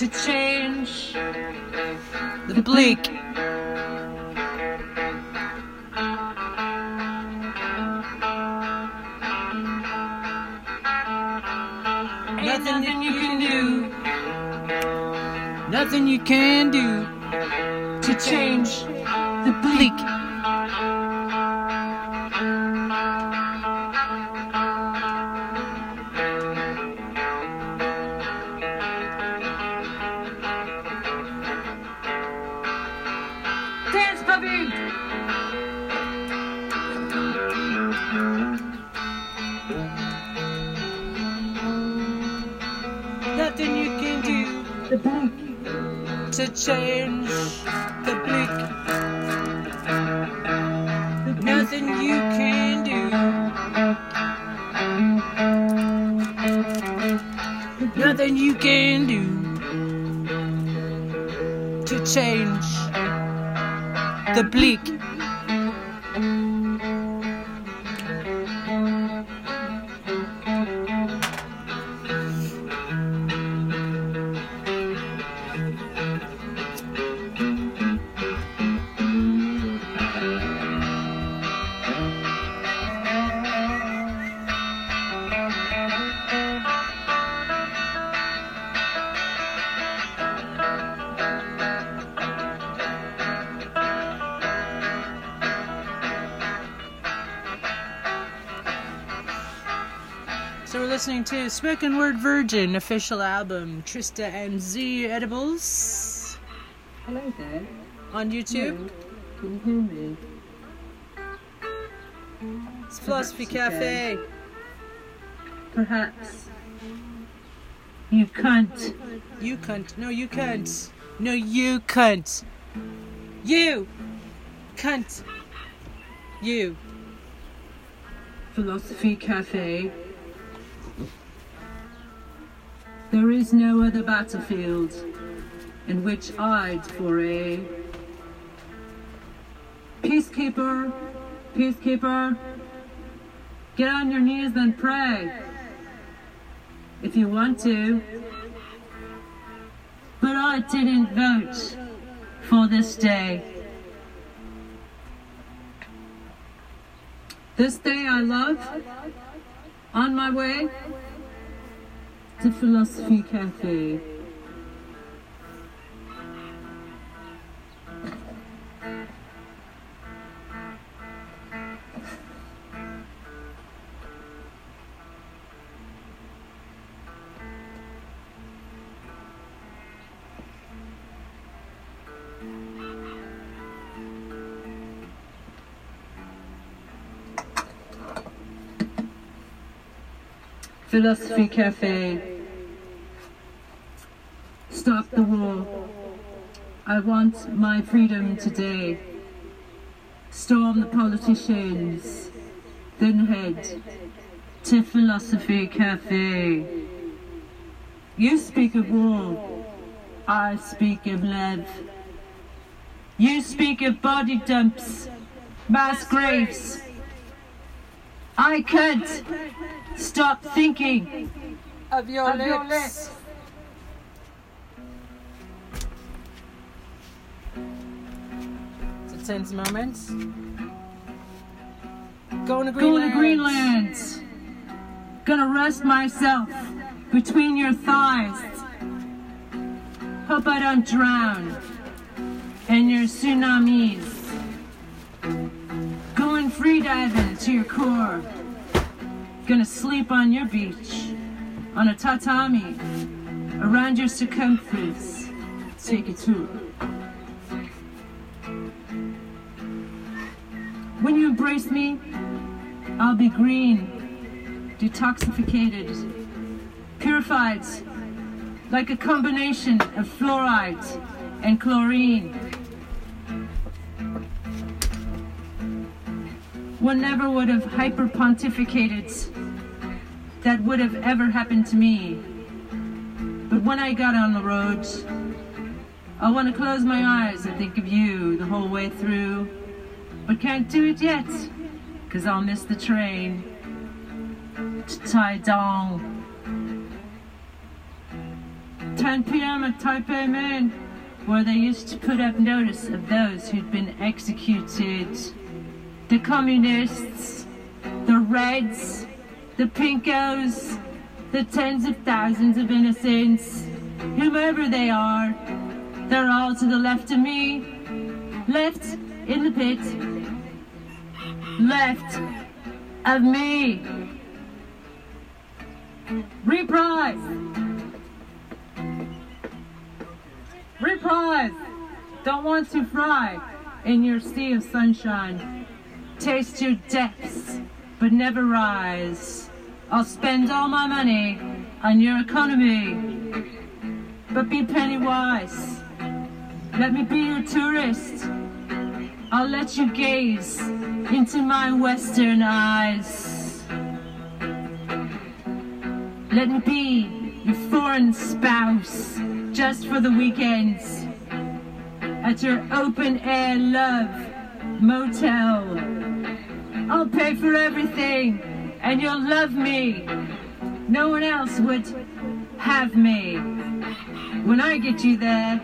to change the bleak. Ain't nothing you can do, nothing you can do to change the bleak. To change the bleak. Nothing you can do. Nothing you can do to change the bleak. Spoken Word Virgin official album Trista and Z Edibles Hello there. on YouTube. Hello. Can you hear me? It's Philosophy Perhaps Cafe. Perhaps. You can't. You cunt. No, you cunt. No, you cunt. You cunt. You. Philosophy Cafe. There is no other battlefield in which I'd foray. Peacekeeper, peacekeeper, get on your knees and pray. If you want to. But I didn't vote for this day. This day I love, on my way to Philosophy Cafe. Philosophy Cafe. Stop the war. I want my freedom today. Storm the politicians, then head to Philosophy Cafe. You speak of war, I speak of love. You speak of body dumps, mass graves. I can't stop thinking Of your Of your lips. lips. It's a tense moment. Going to Greenland. to Greenland. Gonna rest myself between your thighs. Hope I don't drown in your tsunamis. Free diving to your core. Gonna sleep on your beach on a tatami around your circumference. Take a tour. When you embrace me, I'll be green, detoxificated, purified, like a combination of fluoride and chlorine. One never would have hyper pontificated that would have ever happened to me. But when I got on the road, I want to close my eyes and think of you the whole way through, but can't do it yet, cause I'll miss the train to Taidong. 10 p.m. at Taipei, Main, where they used to put up notice of those who'd been executed. The communists, the Reds, the Pinkos, the tens of thousands of innocents, whomever they are, they're all to the left of me, left in the pit, left of me. Reprise! Reprise! Don't want to fry in your sea of sunshine. Taste your depths, but never rise. I'll spend all my money on your economy. But be penny wise. Let me be your tourist. I'll let you gaze into my western eyes. Let me be your foreign spouse just for the weekends at your open air love motel. I'll pay for everything and you'll love me. No one else would have me. When I get you there,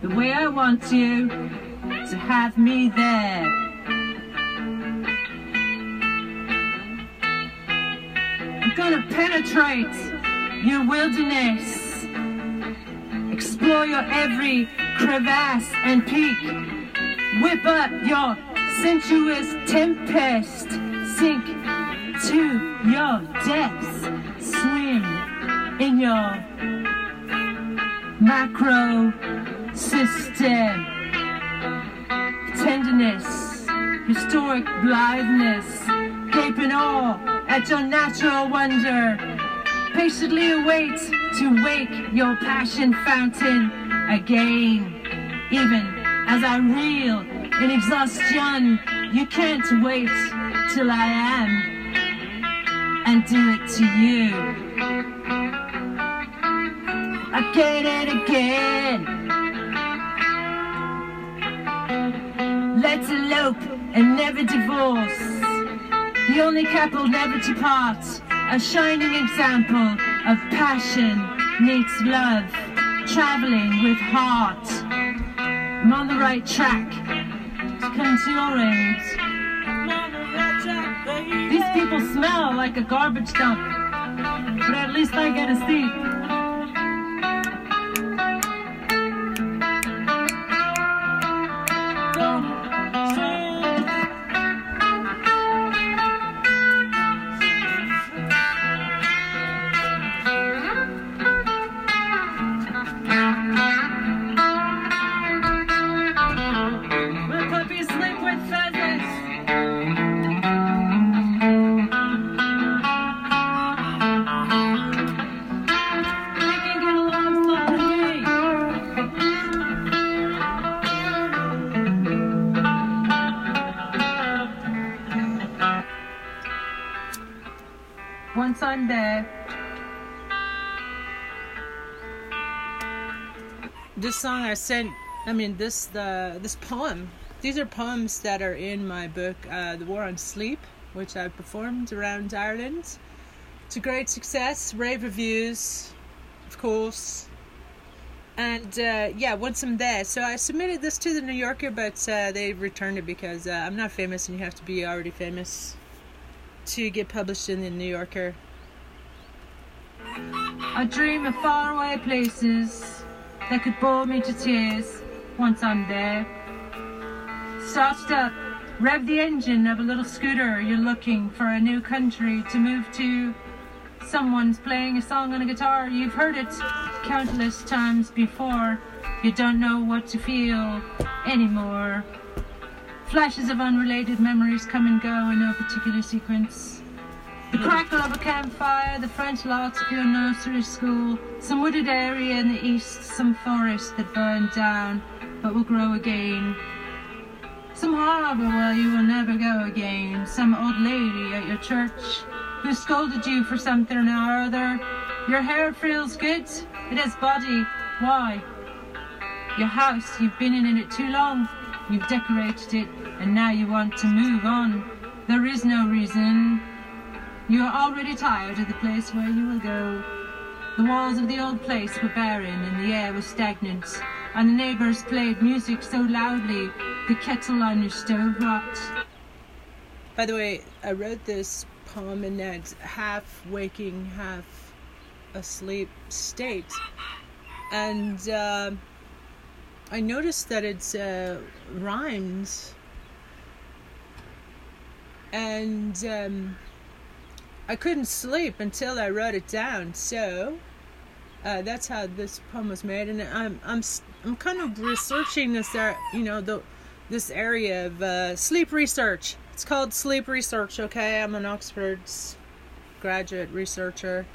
the way I want you to have me there. I'm gonna penetrate your wilderness, explore your every crevasse and peak, whip up your sensuous tempest, sink to your depths, swim in your macro system. Tenderness, historic blitheness, gaping awe at your natural wonder. Patiently await to wake your passion fountain again. Even as I reel in exhaustion, you can't wait till I am and do it to you. Again and again. Let's elope and never divorce. The only couple never to part. A shining example of passion meets love. Traveling with heart. I'm on the right track to your end. These people smell like a garbage dump, but at least I get a seat. I sent. I mean, this the this poem. These are poems that are in my book, uh, "The War on Sleep," which I performed around Ireland to great success, rave reviews, of course. And uh, yeah, once I'm there, so I submitted this to the New Yorker, but uh, they returned it because uh, I'm not famous, and you have to be already famous to get published in the New Yorker. I dream of faraway places that could bore me to tears once I'm there. Started up, rev the engine of a little scooter. You're looking for a new country to move to. Someone's playing a song on a guitar. You've heard it countless times before. You don't know what to feel anymore. Flashes of unrelated memories come and go in no particular sequence. The crackle of a campfire, the French lot of your nursery school, some wooded area in the east, some forest that burned down but will grow again. Some harbour where you will never go again, some old lady at your church who scolded you for something or other. Your hair feels good, it has body. Why? Your house, you've been in it too long, you've decorated it, and now you want to move on. There is no reason. You are already tired of the place where you will go. The walls of the old place were barren and the air was stagnant, and the neighbors played music so loudly the kettle on your stove rocked. By the way, I wrote this poem in that half waking, half asleep state. And uh, I noticed that it's uh, rhymes. And um, I couldn't sleep until I wrote it down. So uh, that's how this poem was made. And I'm I'm I'm kind of researching this, you know, the this area of uh, sleep research. It's called sleep research. Okay, I'm an Oxford graduate researcher,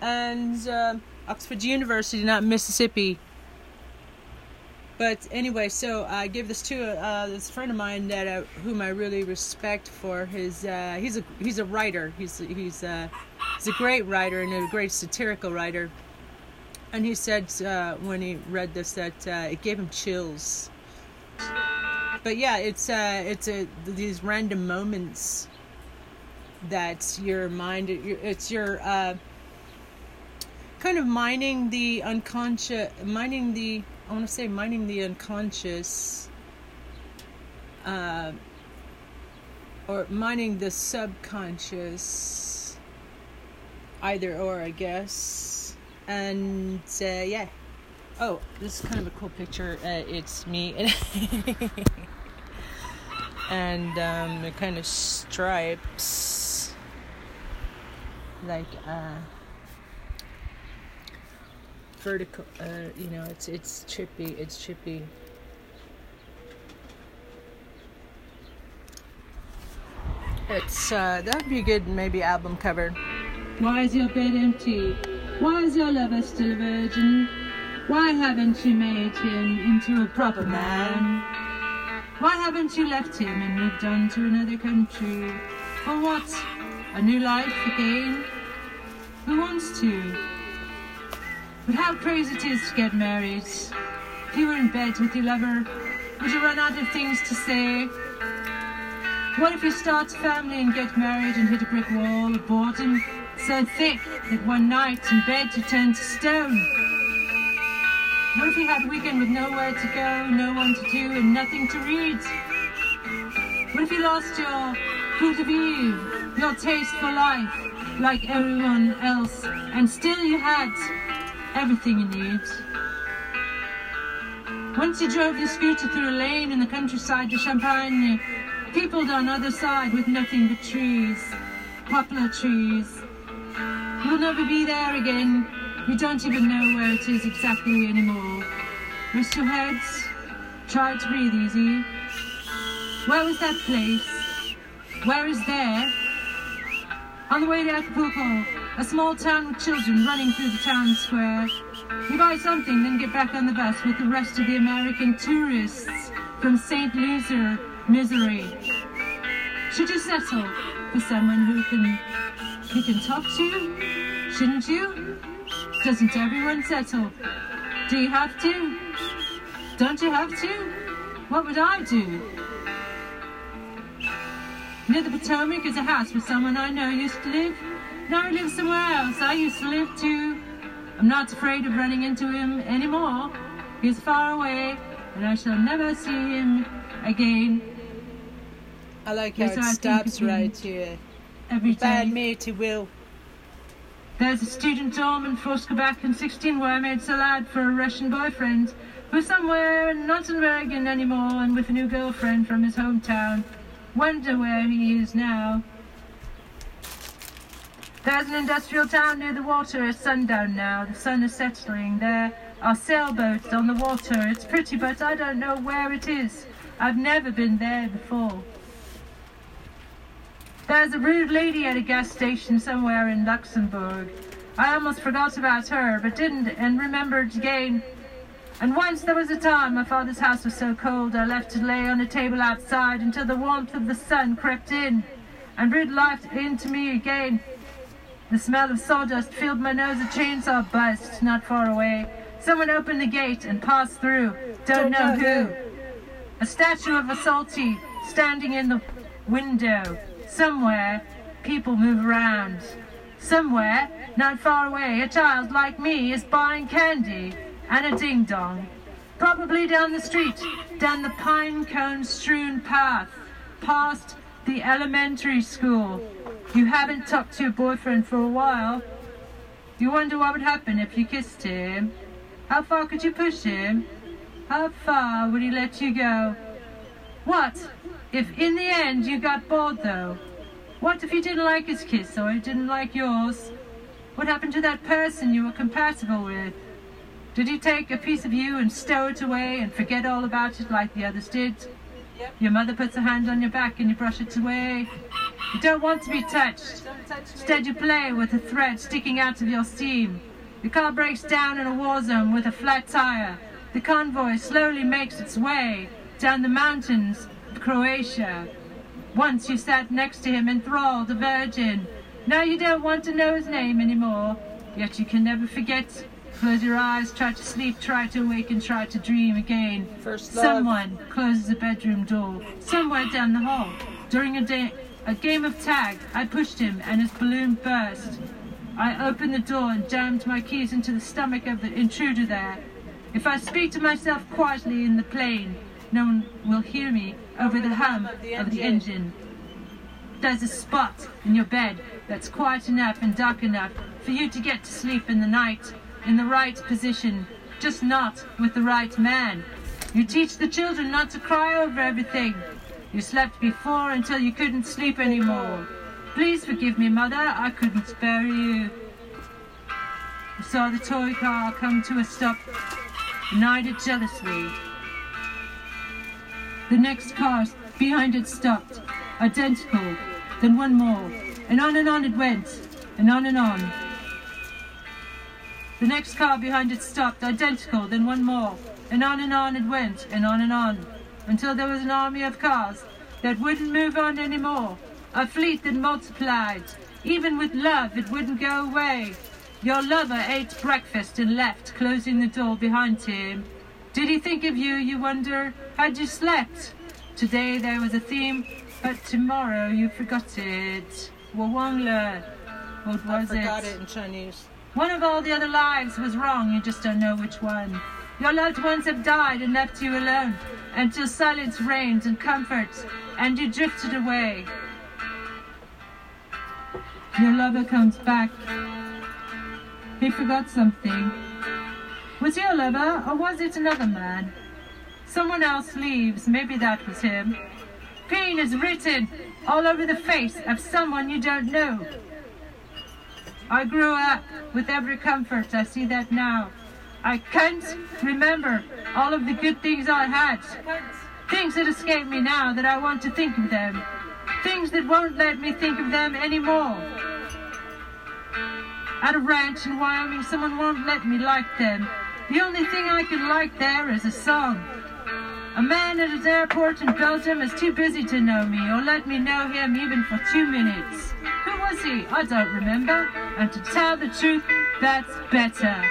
and uh, Oxford University, not Mississippi. But anyway, so I give this to uh, this friend of mine that uh, whom I really respect for his. Uh, he's a he's a writer. He's he's uh, he's a great writer and a great satirical writer. And he said uh, when he read this that uh, it gave him chills. But yeah, it's uh, it's a these random moments that your mind it's your kind of mining the unconscious, mining the I want to say mining the unconscious, uh, or mining the subconscious, either or, I guess. And uh, yeah. Oh, this is kind of a cool picture. Uh, it's me and um, it kind of stripes like uh vertical uh you know it's it's chippy. it's chippy. it's uh that'd be good maybe album cover Why is your bed empty? Why is your lover still a virgin? Why haven't you made him into a proper man? Why haven't you left him and moved on to another country? For what? A new life again? Who wants to? But how crazy it is to get married. If you were in bed with your lover, would you run out of things to say? What if you start a family and get married and hit a brick wall of boredom so thick that one night in bed you turn to stone? What if you had a weekend with nowhere to go, no one to do, and nothing to read? What if you lost your coup de vivre, your taste for life, like everyone else, and still you had everything you need? Once you drove your scooter through a lane in the countryside to Champagne, peopled on other side with nothing but trees, poplar trees. You'll never be there again. You don't even know where it is exactly anymore. Rest your heads. Try to breathe easy. Where was that place? Where is there? On the way to Acapulco, a small town with children running through the town square. You buy something, then get back on the bus with the rest of the American tourists from St. Lucia, Missouri. Should you settle for someone who can who can talk to you? Shouldn't you? Doesn't everyone settle? Do you have to? Don't you have to? What would I do? Near the Potomac is a house where someone I know used to live. Now he lives somewhere else. I used to live too. I'm not afraid of running into him anymore. He's far away, and I shall never see him again. I like how Yes, it stops right here. Every Bad mate, he will. There's a student dorm in Foscaback in 16 where I made salad for a Russian boyfriend who's somewhere not in Bergen anymore and with a new girlfriend from his hometown. Wonder where he is now. There's an industrial town near the water at sundown now. The sun is settling. There are sailboats on the water. It's pretty, but I don't know where it is. I've never been there before. There's a rude lady at a gas station somewhere in Luxembourg. I almost forgot about her, but didn't, and remembered again. And once there was a time my father's house was so cold I left it lay on a table outside until the warmth of the sun crept in and breathed life into me again. The smell of sawdust filled my nose, a chainsaw buzzed not far away. Someone opened the gate and passed through, don't, know, who. A statue of a salty standing in the window. Somewhere, people move around. Somewhere, not far away, a child like me is buying candy and a ding dong. Probably down the street, down the pine cone strewn path, past the elementary school. You haven't talked to your boyfriend for a while. You wonder what would happen if you kissed him. How far could you push him? How far would he let you go? What if in the end you got bored though? What if you didn't like his kiss or he didn't like yours? What happened to that person you were compatible with? Did he take a piece of you and stow it away and forget all about it like the others did? Your mother puts a hand on your back and you brush it away. You don't want to be touched. Don't touch me. Instead, you play with a thread sticking out of your seam. Your car breaks down in a war zone with a flat tire. The convoy slowly makes its way down the mountains of Croatia. Once you sat next to him enthralled, a virgin. Now you don't want to know his name anymore. Yet you can never forget. Close your eyes, try to sleep, try to awaken, try to dream again. First love. Someone closes a bedroom door somewhere down the hall. During a, day, a game of tag, I pushed him and his balloon burst. I opened the door and jammed my keys into the stomach of the intruder there. If I speak to myself quietly in the plane, no one will hear me over the hum of the engine. There's a spot in your bed that's quiet enough and dark enough for you to get to sleep in the night, in the right position, just not with the right man. You teach the children not to cry over everything. You slept before until you couldn't sleep anymore. Please forgive me, Mother, I couldn't spare you. I saw the toy car come to a stop. And eyed it jealously. The next car behind it stopped, identical, then one more, and on and on it went, and on and on. The next car behind it stopped, identical, then one more, and on and on it went, and on and on, until there was an army of cars that wouldn't move on anymore, a fleet that multiplied. Even with love, it wouldn't go away. Your lover ate breakfast and left, closing the door behind him. Did he think of you, you wonder? Had you slept? Today there was a theme, but tomorrow you forgot it. Wawangla. What was I forgot it in Chinese. one of all the other lives was wrong, you just don't know which one. Your loved ones have died and left you alone until silence reigned and comfort, and you drifted away. Your lover comes back. He forgot something. Was he a lover, or was it another man? Someone else leaves, maybe that was him. Pain is written all over the face of someone you don't know. I grew up with every comfort, I see that now. I can't remember all of the good things I had. Things that escape me now that I want to think of them. Things that won't let me think of them anymore. At a ranch in Wyoming, someone won't let me like them. The only thing I can like there is a song. A man at an airport in Belgium is too busy to know me or let me know him even for two minutes. Who was he? I don't remember. And to tell the truth, that's better.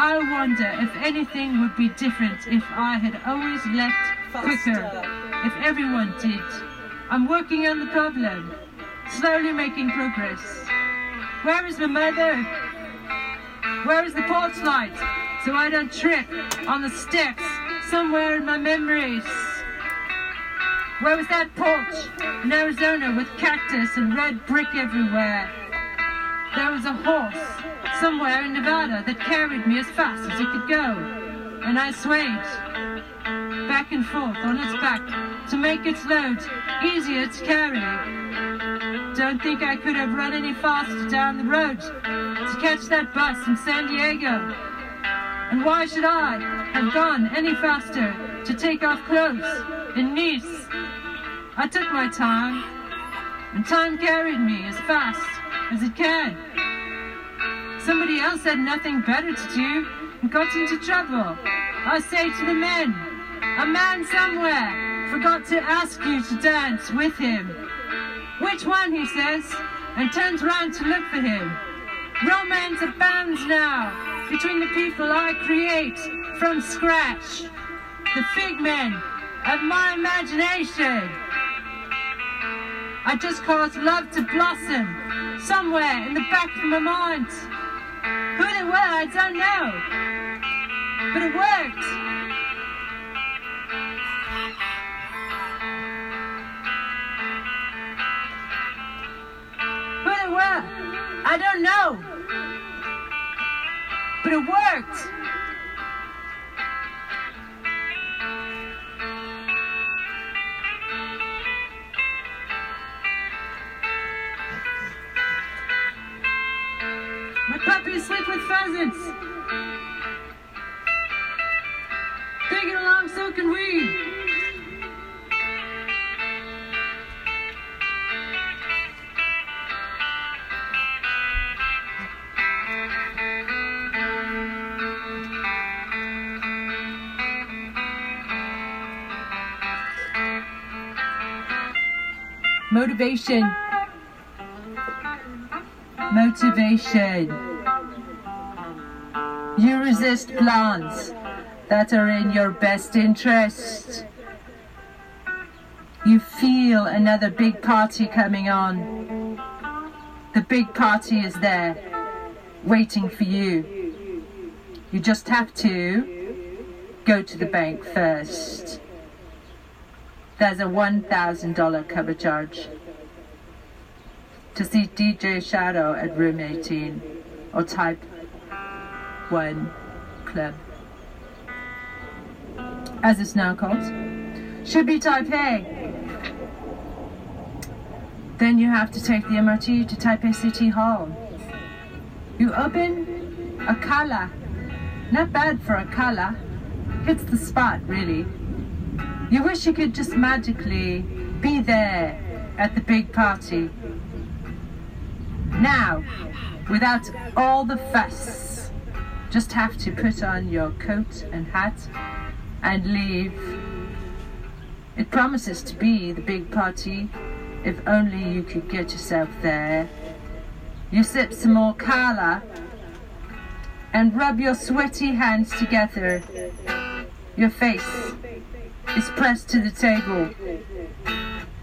I wonder if anything would be different if I had always left quicker. If everyone did. I'm working on the problem. Slowly making progress. Where is my mother? Where is the porch light? So I don't trip on the steps somewhere in my memories. Where was that porch in Arizona with cactus and red brick everywhere? There was a horse somewhere in Nevada that carried me as fast as it could go. And I swayed back and forth on its back to make its load easier to carry. Don't think I could have run any faster down the road to catch that bus in San Diego. And why should I have gone any faster to take off clothes in Nice? I took my time, and time carried me as fast as it can. Somebody else had nothing better to do and got into trouble. I say to the men, a man somewhere forgot to ask you to dance with him. Which one, he says, and turns round to look for him. Romance abounds now between the people I create from scratch. The figment of my imagination. I just caused love to blossom somewhere in the back of my mind. Who they were, I don't know. But it worked. I don't know. But it worked. Puppy sleep with pheasants. Taking along so can we. Motivation. Motivation. You resist plans that are in your best interest. You feel another big party coming on. The big party is there, waiting for you. You just have to go to the bank first. There's a $1,000 cover charge to see DJ Shadow at room 18 or type 1 club. As it's now called. Should be Taipei. Then you have to take the MRT to Taipei City Hall. You open a kala. Not bad for a kala. Hits the spot, really. You wish you could just magically be there at the big party. Now, without all the fuss, just have to put on your coat and hat and leave. It promises to be the big party if only you could get yourself there. You sip some more kala and rub your sweaty hands together. Your face is pressed to the table.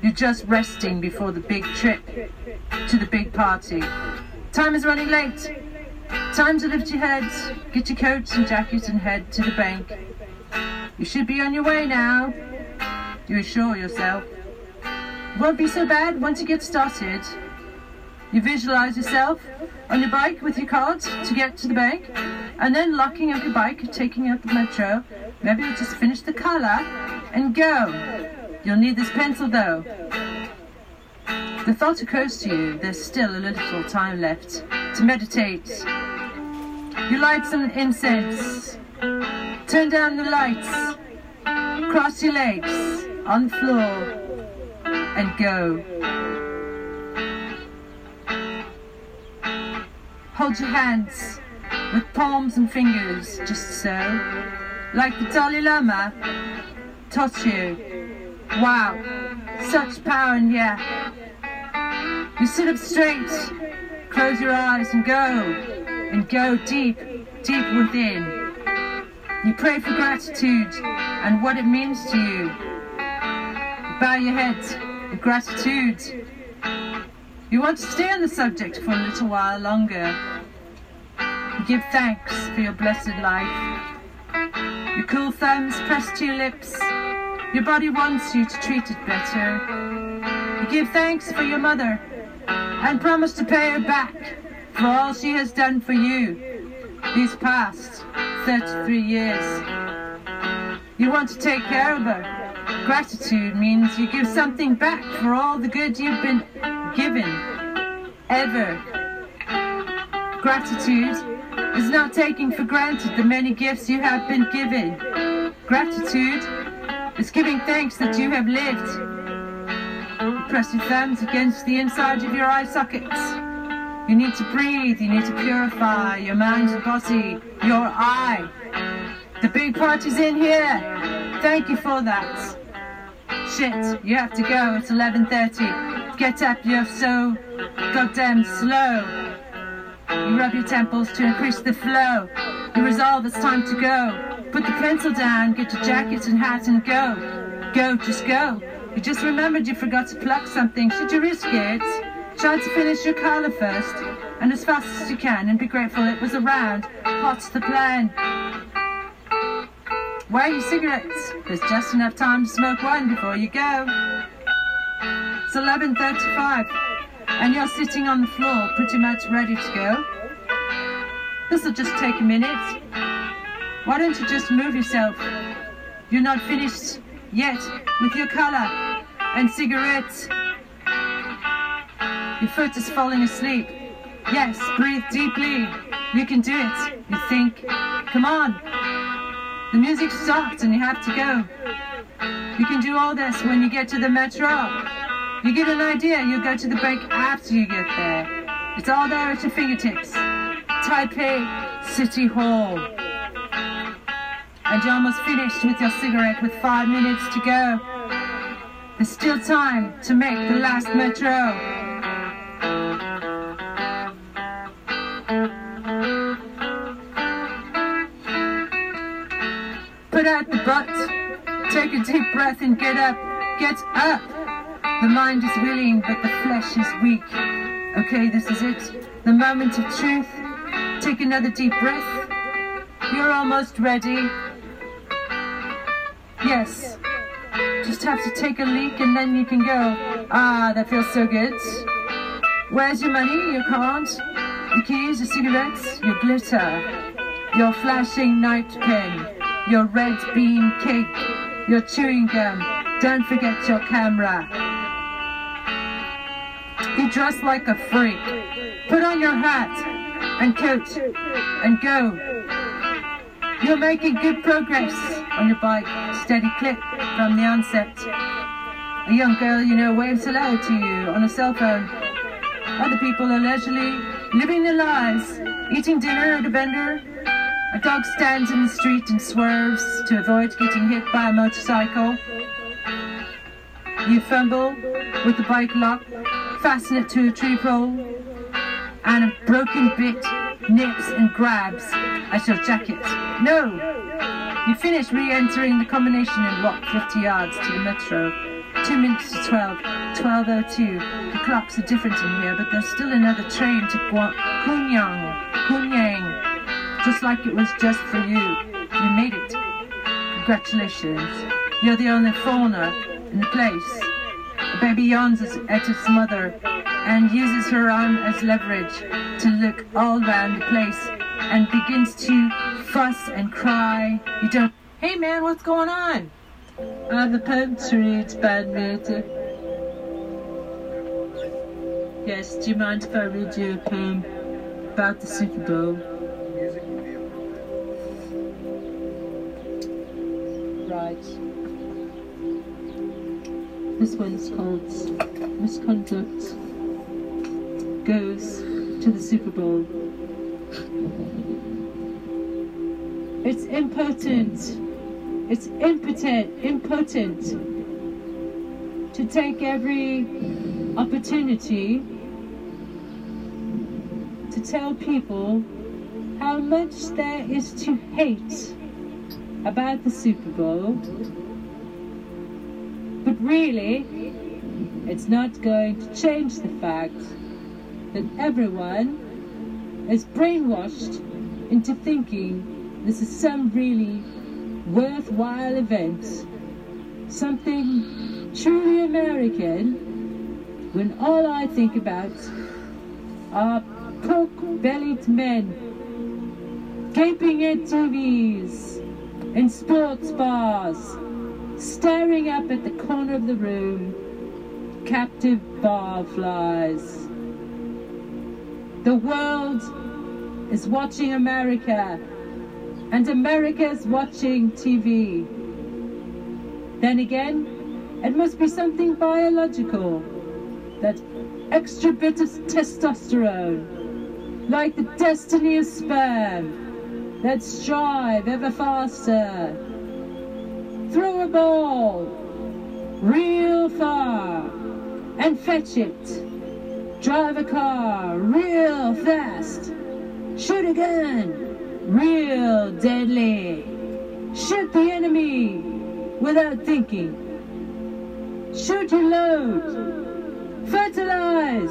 You're just resting before the big trip to the big party. Time is running late. Time to lift your heads, get your coats and jackets and head to the bank. You should be on your way now. You assure yourself. Won't be so bad once you get started. You visualize yourself on your bike with your cards to get to the bank, and then locking up your bike, taking out the metro. Maybe you'll just finish the color and go. You'll need this pencil though. The thought occurs to you there's still a little time left to meditate. You light some incense, turn down the lights, cross your legs on the floor, and go. Hold your hands with palms and fingers, just so, like the Dalai Lama taught you. Wow, such power and yeah. You sit up straight, close your eyes and go, and go deep, deep within. You pray for gratitude and what it means to you. Bow your head in gratitude. You want to stay on the subject for a little while longer. You give thanks for your blessed life. Your cool thumbs pressed to your lips. Your body wants you to treat it better. You give thanks for your mother and promise to pay her back for all she has done for you these past 33 years. You want to take care of her. Gratitude means you give something back for all the good you've been given, ever. Gratitude is not taking for granted the many gifts you have been given. Gratitude is giving thanks that you have lived. You press your thumbs against the inside of your eye sockets. You need to breathe, you need to purify your mind and body, your eye. The big party's in here. Thank you for that. Shit, you have to go. It's 11.30. Get up, you're so goddamn slow. You rub your temples to increase the flow. You resolve it's time to go. Put the pencil down, get your jacket and hat and go. Go, just go. You just remembered you forgot to pluck something. Should you risk it? Try to finish your cola first, and as fast as you can, and be grateful it was around. What's the plan? Where are your cigarettes? There's just enough time to smoke one before you go. It's 11.35, and you're sitting on the floor pretty much ready to go. This'll just take a minute. Why don't you just move yourself? You're not finished yet with your color and cigarettes. Your foot is falling asleep. Yes, breathe deeply. You can do it. You think. Come on. The music stopped and you have to go. You can do all this when you get to the metro. You get an idea, you go to the break after you get there. It's all there at your fingertips. Taipei City Hall. And you're almost finished with your cigarette with five minutes to go. There's still time to make the last metro. Put out the butt. Take a deep breath and get up. Get up. The mind is willing, but the flesh is weak. Okay, this is it. The moment of truth. Take another deep breath. You're almost ready. Yes. Just have to take a leak and then you can go. Ah, that feels so good. Where's your money? Your card? The keys, your cigarettes, your glitter, your flashing night pen your red bean cake, your chewing gum. Don't forget your camera. Be dressed like a freak. Put on your hat and coat and go. You're making good progress on your bike. Steady clip from the onset. A young girl you know waves hello to you on a cell phone. Other people are leisurely living their lives, eating dinner at a vendor, a dog stands in the street and swerves to avoid getting hit by a motorcycle. You fumble with the bike lock, fasten it to a tree pole, and a broken bit nips and grabs at your jacket. No! You finish re-entering the combination and walk 50 yards to the metro. Two minutes to 12, 12.02. The clocks are different in here, but there's still another train to Guanyang, Guanyang just like it was just for you. You made it. Congratulations. You're the only foreigner in the place. The baby yawns at its mother and uses her arm as leverage to look all round the place and begins to fuss and cry. You don't. Hey man, what's going on? I have a poem to read, bad later. Yes, do you mind if I read you a poem about the Super Bowl? right. This one's called Misconduct Goes to the Super Bowl. It's impotent. It's impotent, impotent to take every opportunity to tell people how much there is to hate about the Super Bowl. But really, it's not going to change the fact that everyone is brainwashed into thinking this is some really worthwhile event, something truly American, when all I think about are pork-bellied men gaping at TVs in sports bars, staring up at the corner of the room, captive barflies. The world is watching America, and America is watching TV. Then again, it must be something biological, that extra bit of testosterone, like the destiny of sperm Let's strive ever faster. Throw a ball real far and fetch it. Drive a car real fast. Shoot a gun real deadly. Shoot the enemy without thinking. Shoot your load Fertilize!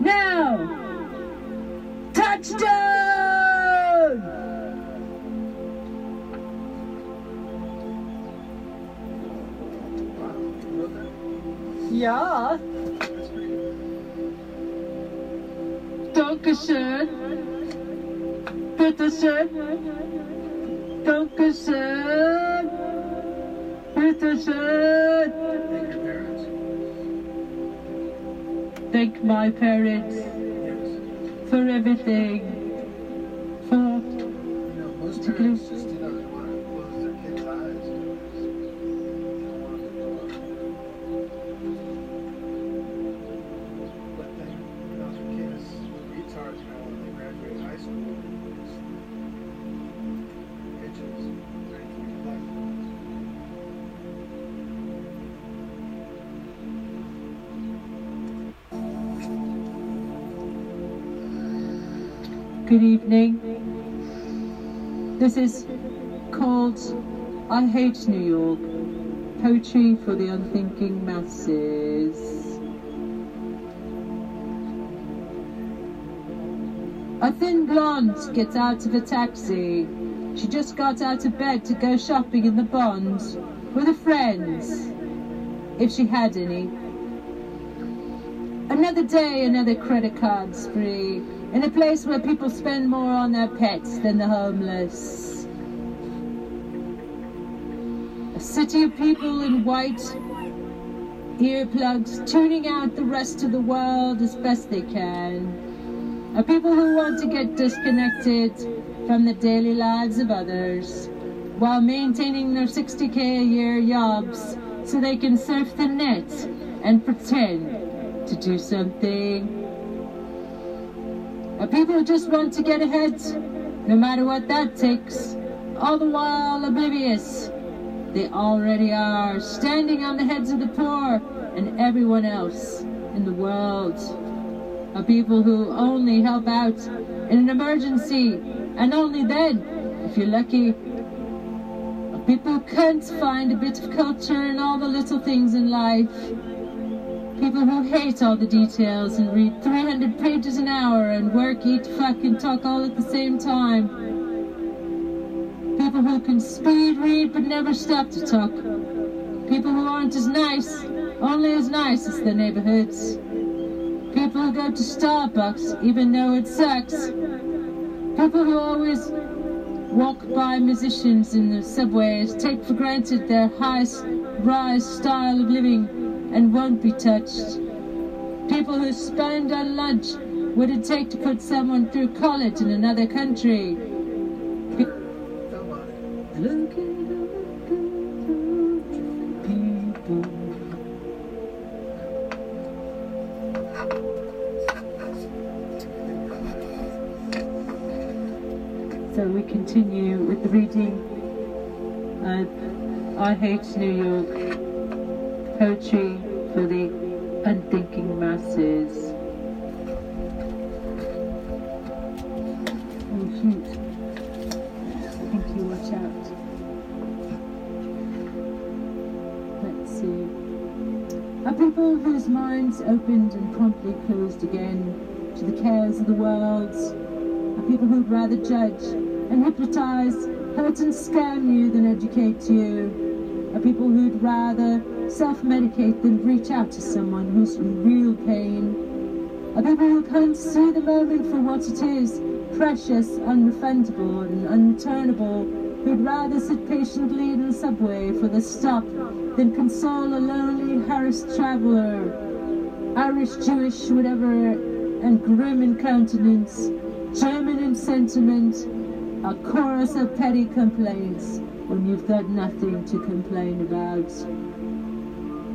Now! Touchdown! Ja. Dankeschön. Bitteschön. Dankeschön. Bitteschön. Thank my parents for everything. Is called I Hate New York Poetry for the Unthinking Masses. A thin blonde gets out of a taxi. She just got out of bed to go shopping in the Bond with her friends, if she had any. Another day, another credit card spree, in a place where people spend more on their pets than the homeless. A city of people in white earplugs tuning out the rest of the world as best they can. A people who want to get disconnected from the daily lives of others while maintaining their 60k a year jobs so they can surf the net and pretend to do something. A people who just want to get ahead, no matter what that takes, all the while oblivious. They already are, standing on the heads of the poor and everyone else in the world. A people who only help out in an emergency, and only then, if you're lucky. People who can't find a bit of culture in all the little things in life. People who hate all the details and read 300 pages an hour and work, eat, fuck, and talk all at the same time. People who can speed read but never stop to talk. People who aren't as nice, only as nice as their neighborhoods. People who go to Starbucks even though it sucks. People who always walk by musicians in the subways, take for granted their high rise style of living and won't be touched. People who spend on lunch what it take to put someone through college in another country. So we continue with the reading I Hate New York Poetry for the Unthinking Masses. People whose minds opened and promptly closed again to the cares of the world. A people who'd rather judge and hypnotize, hurt and scam you than educate you. A people who'd rather self-medicate than reach out to someone who's in real pain. A people who can't see the moment for what it is, precious, unrefundable and unreturnable, who'd rather sit patiently in the subway for the stop than console a lonely, harassed traveller. Irish, Jewish, whatever, and grim in countenance, German in sentiment, a chorus of petty complaints when you've got nothing to complain about.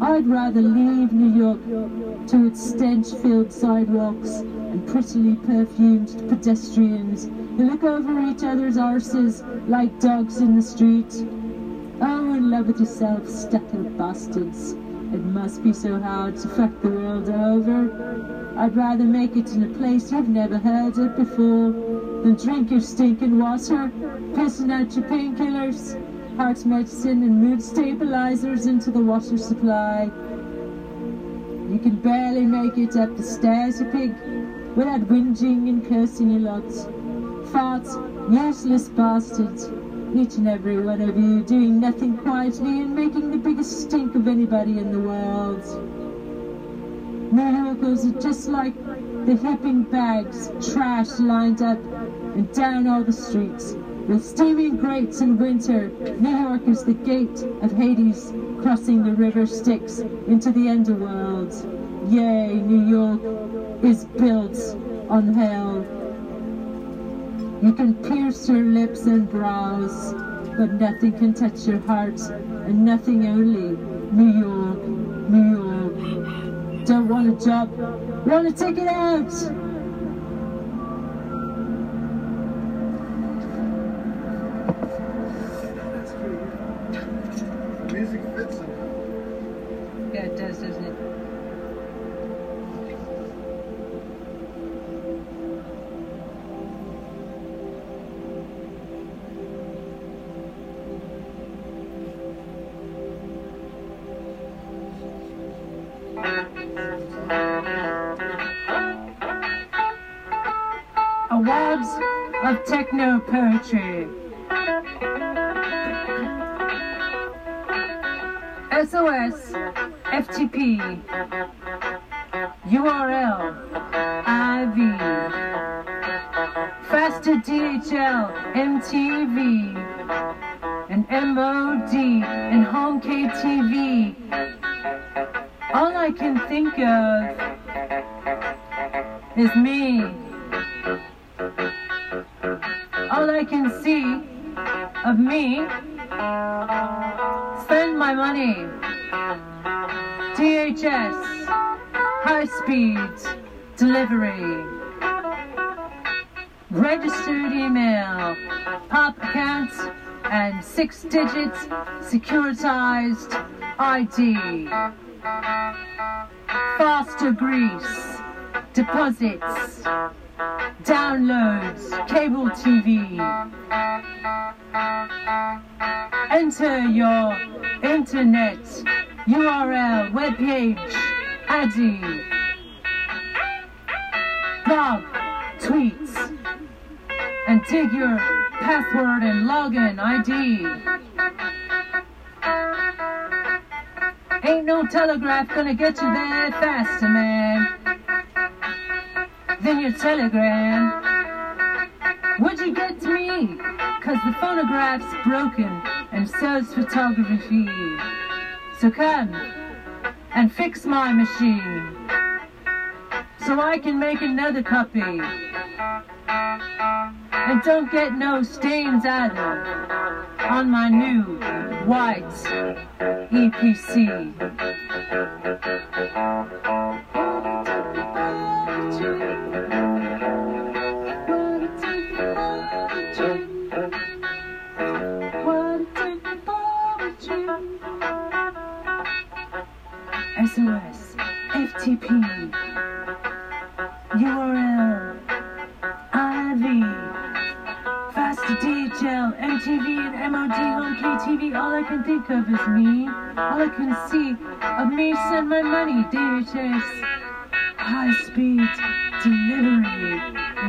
I'd rather leave New York to its stench-filled sidewalks and prettily perfumed pedestrians who look over each other's arses like dogs in the street. Oh, in love with yourself, stuck-up bastards. It must be so hard to fuck the world over. I'd rather make it in a place you've never heard of before than drink your stinking water, pissing out your painkillers, heart medicine and mood stabilizers into the water supply. You can barely make it up the stairs, you pig, without whinging and cursing a lot. Farts, useless bastards, each and every one of you doing nothing quietly and making the biggest stink of anybody in the world. New Yorkers are just like the heaping bags trash lined up and down all the streets. With steaming grates in winter, New York is the gate of Hades, crossing the river Styx into the underworld. Yea, New York is built on hell. You can pierce your lips and brows, but nothing can touch your heart, and nothing only. New York, New York. Don't want a job, want to take it out. ID. Faster grease, deposits, downloads, cable TV. Enter your internet URL, webpage, ID, blog, tweets, and dig your password and login ID. Ain't no telegraph gonna get you there faster, man than your telegram. Would you get to me? Cause the phonograph's broken and so's photography. So come and fix my machine so I can make another copy. And don't get no stains either on my new white EPC. Think of is me. All I can see of me send my money. DHS, high speed delivery,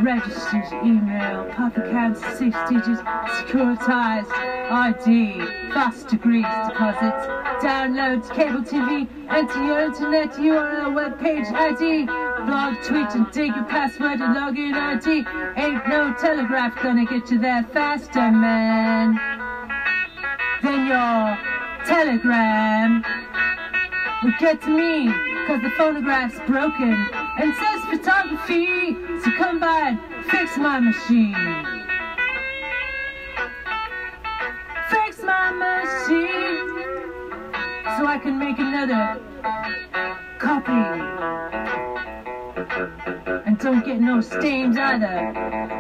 registered email, pop account, six digits, securitized ID, fast degrees deposits, downloads, cable TV, enter your internet URL, webpage ID, blog, tweet, and dig your password and login ID. Ain't no telegraph gonna get you there faster, man, than your telegram would get to me, cause the phonograph's broken and says photography, so come by and fix my machine. Fix my machine, so I can make another copy and don't get no stains either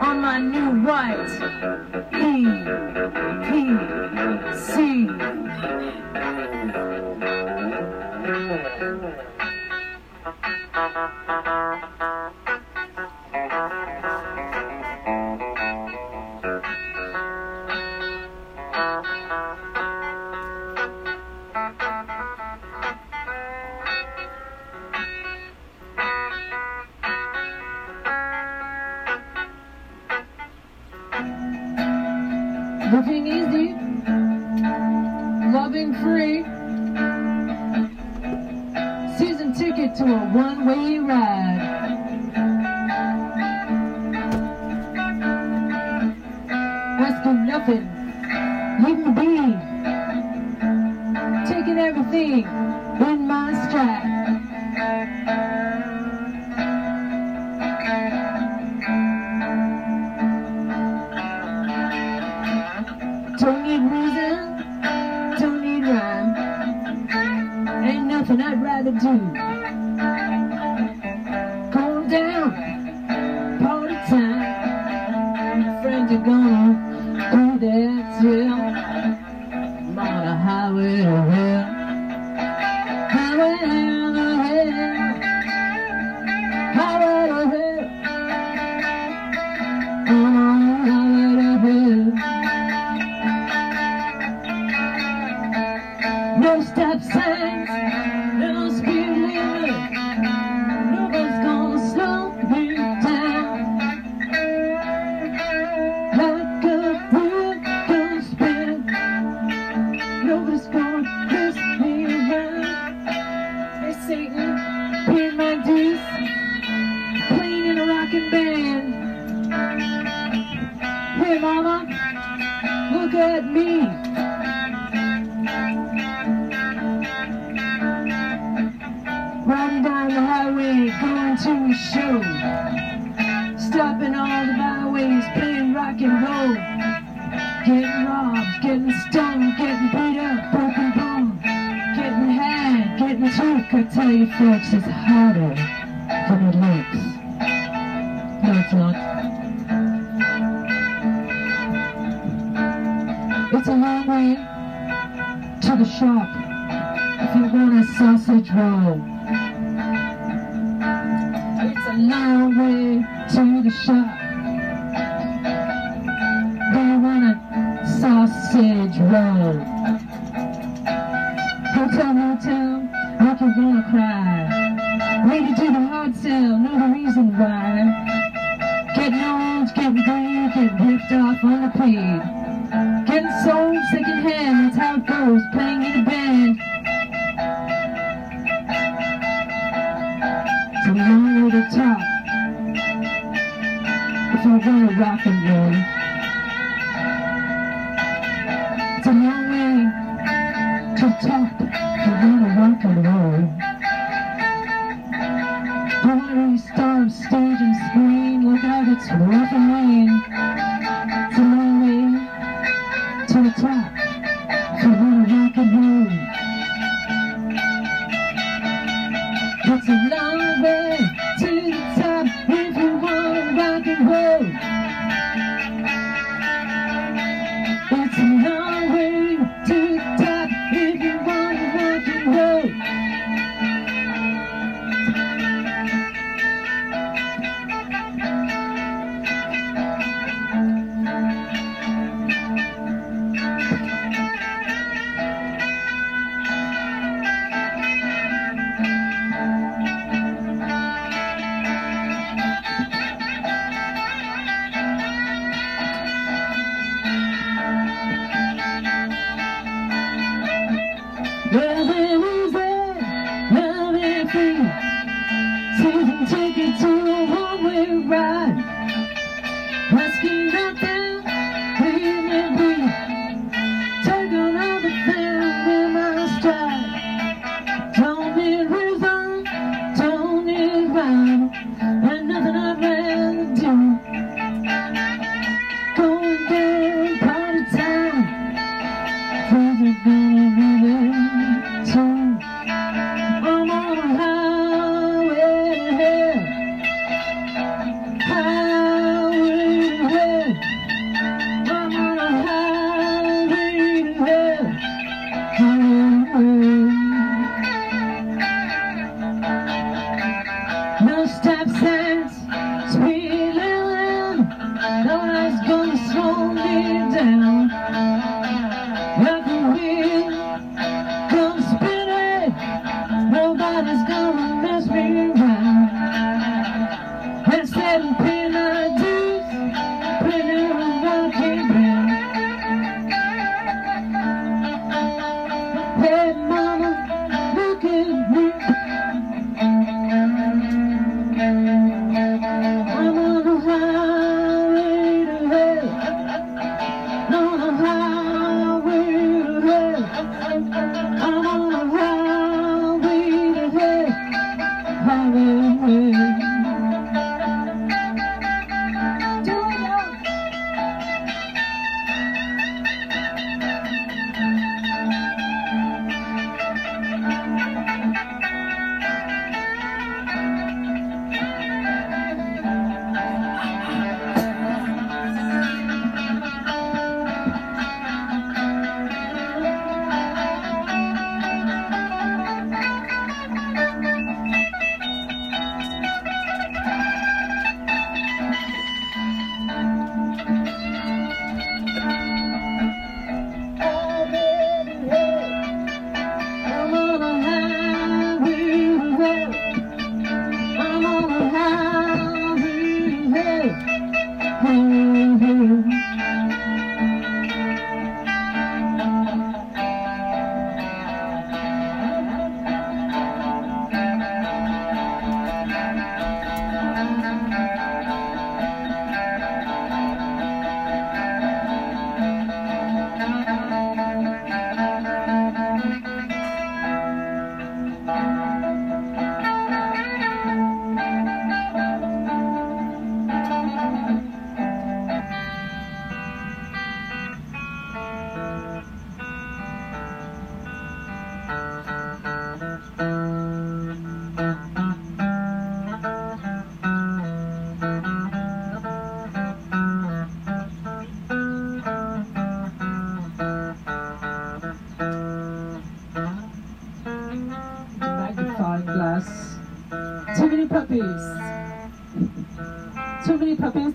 on my new white E P C.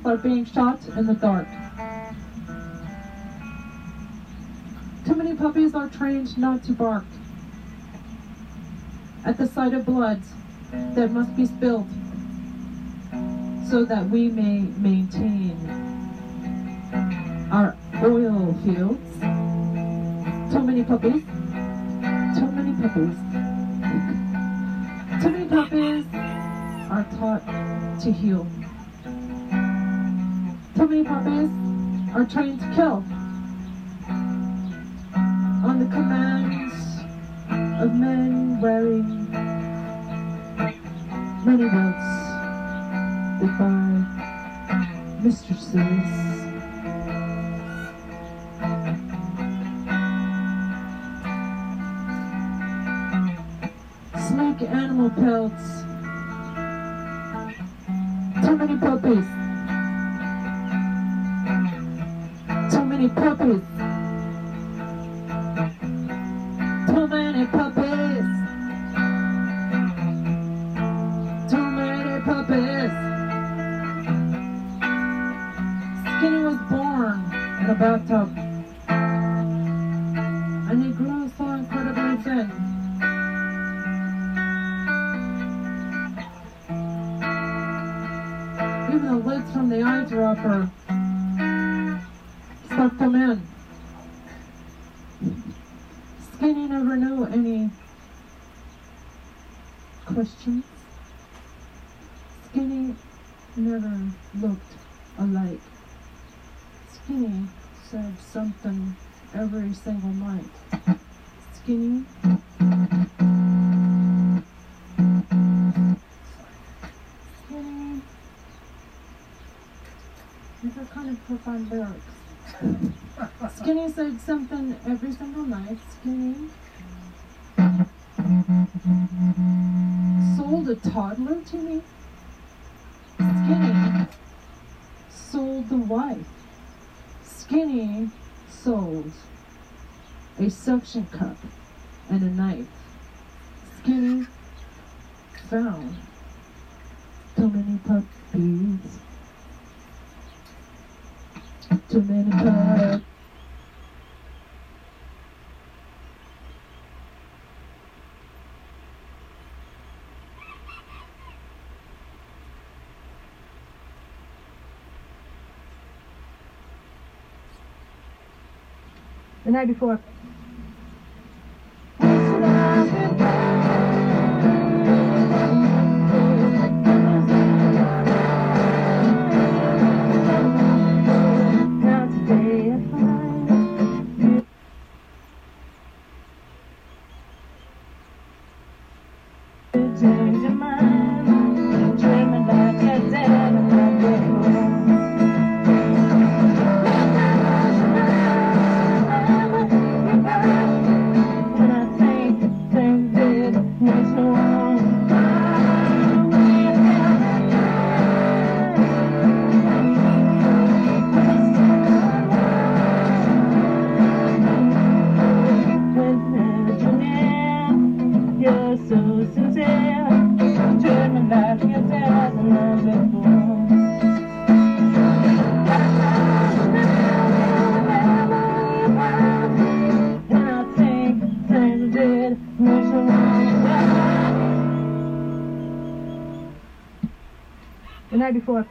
are being shot in the dark. Too many puppies are trained not to bark. At the sight of blood that must be spilled so that we may maintain our oil fields. Too many puppies. Too many puppies. Too many puppies are taught to heal. Puppies are trained to kill. Skinny never knew any questions. Skinny never looked alike. Skinny said something every single night. Skinny. Said something every single night. Skinny sold a toddler to me. Skinny sold the wife. Skinny sold a suction cup and a knife. Skinny found too many puppies. Too many puppies. The night before. Before.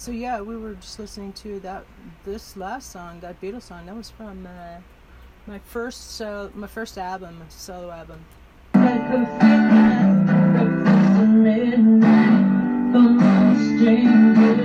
So yeah, we were just listening to that this last song, that Beatles song. That was from uh, my first so my first album, solo album. Twenty-two.